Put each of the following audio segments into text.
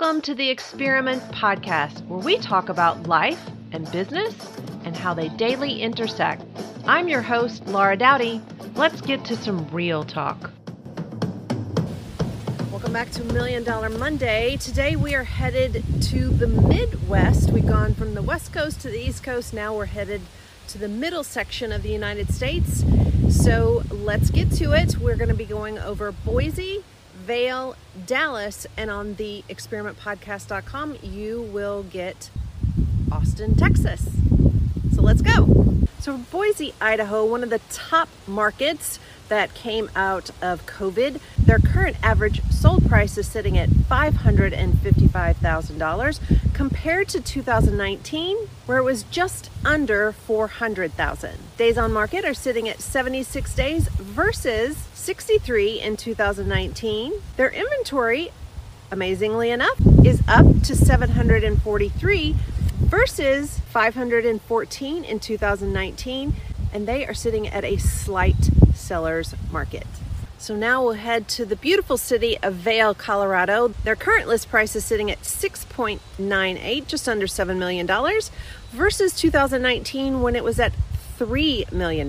Welcome to the Experiment Podcast, where we talk about life and business and how they daily intersect. I'm your host, Laura Doughty. Let's get to some real talk. Welcome back to Million Dollar Monday. Today we are headed to the Midwest. We've gone from the West Coast to the East Coast. Now we're headed to the middle section of the United States. So let's get to it. We're going to be going over Boise, Vail, Dallas, and on the experimentpodcast.com, you will get Austin, Texas. So let's go. So, Boise, Idaho, one of the top markets that came out of COVID. Their current average sold price is sitting at $555,000 compared to 2019 where it was just under 400,000. Days on market are sitting at 76 days versus 63 in 2019. Their inventory amazingly enough is up to 743 versus 514 in 2019 and they are sitting at a slight seller's market. So now we'll head to the beautiful city of Vail, Colorado. Their current list price is sitting at 6.98, just under $7 million, versus 2019 when it was at $3 million.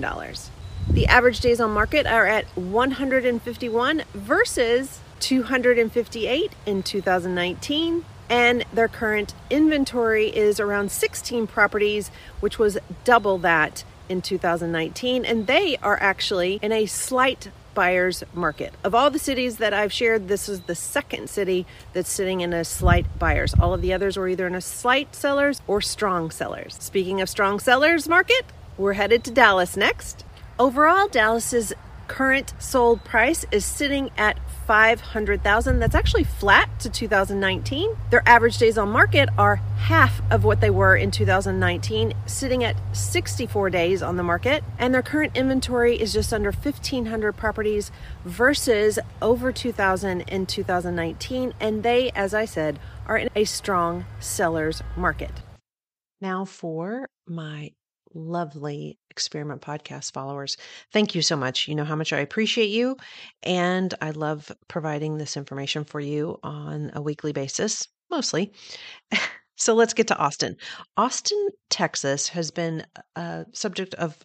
The average days on market are at 151 versus 258 in 2019 and their current inventory is around 16 properties, which was double that in 2019. And they are actually in a slight buyer's market. Of all the cities that I've shared, this is the second city that's sitting in a slight buyers. All of the others were either in a slight sellers or strong sellers. Speaking of strong sellers market, we're headed to Dallas next. Overall, Dallas's current sold price is sitting at 500,000. That's actually flat to 2019. Their average days on market are half of what they were in 2019, sitting at 64 days on the market. And their current inventory is just under 1,500 properties versus over 2,000 in 2019. And they, as I said, are in a strong seller's market. Now for my lovely experiment podcast followers. Thank you so much. You know how much I appreciate you. And I love providing this information for you on a weekly basis, mostly. so let's get to Austin. Austin, Texas has been a subject of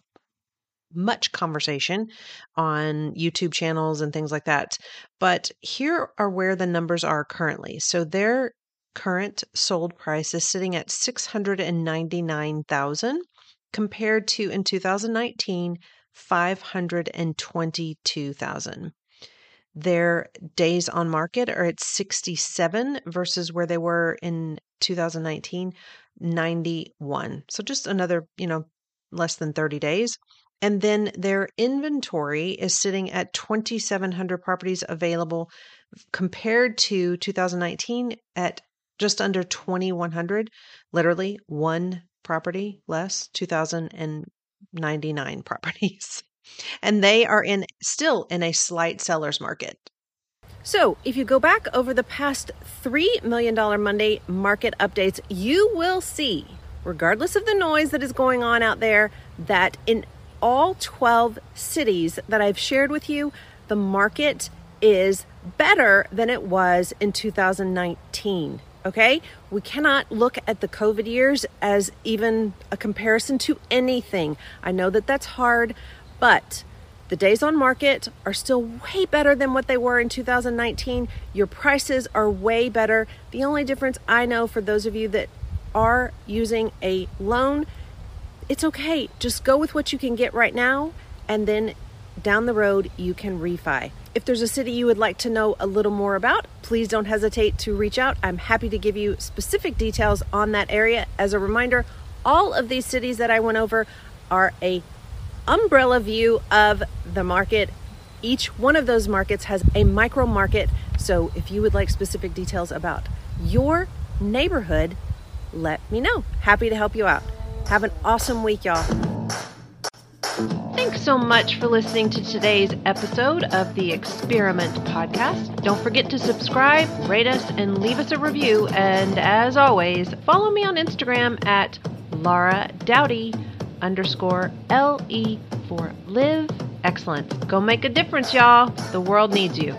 much conversation on YouTube channels and things like that. But here are where the numbers are currently. So their current sold price is sitting at 699,000 compared to in 2019 522,000. Their days on market are at 67 versus where they were in 2019 91. So just another, you know, less than 30 days. And then their inventory is sitting at 2,700 properties available compared to 2019 at just under 2,100, literally one property less, 2,099 properties. And they are in still in a slight seller's market. So, if you go back over the past $3 million Monday market updates, you will see, regardless of the noise that is going on out there, that in all 12 cities that I've shared with you, the market is better than it was in 2019. Okay? We cannot look at the COVID years as even a comparison to anything. I know that that's hard, but the days on market are still way better than what they were in 2019. Your prices are way better. The only difference I know for those of you that are using a loan, it's okay. Just go with what you can get right now and then down the road you can refi. If there's a city you would like to know a little more about, please don't hesitate to reach out. I'm happy to give you specific details on that area. As a reminder, all of these cities that I went over are a umbrella view of the market. Each one of those markets has a micro market. So if you would like specific details about your neighborhood, let me know. Happy to help you out. Have an awesome week, y'all. Thanks so much for listening to today's episode of the Experiment Podcast. Don't forget to subscribe, rate us, and leave us a review. And as always, follow me on Instagram at Laura Doughty underscore LE for live excellence. Go make a difference, y'all. The world needs you.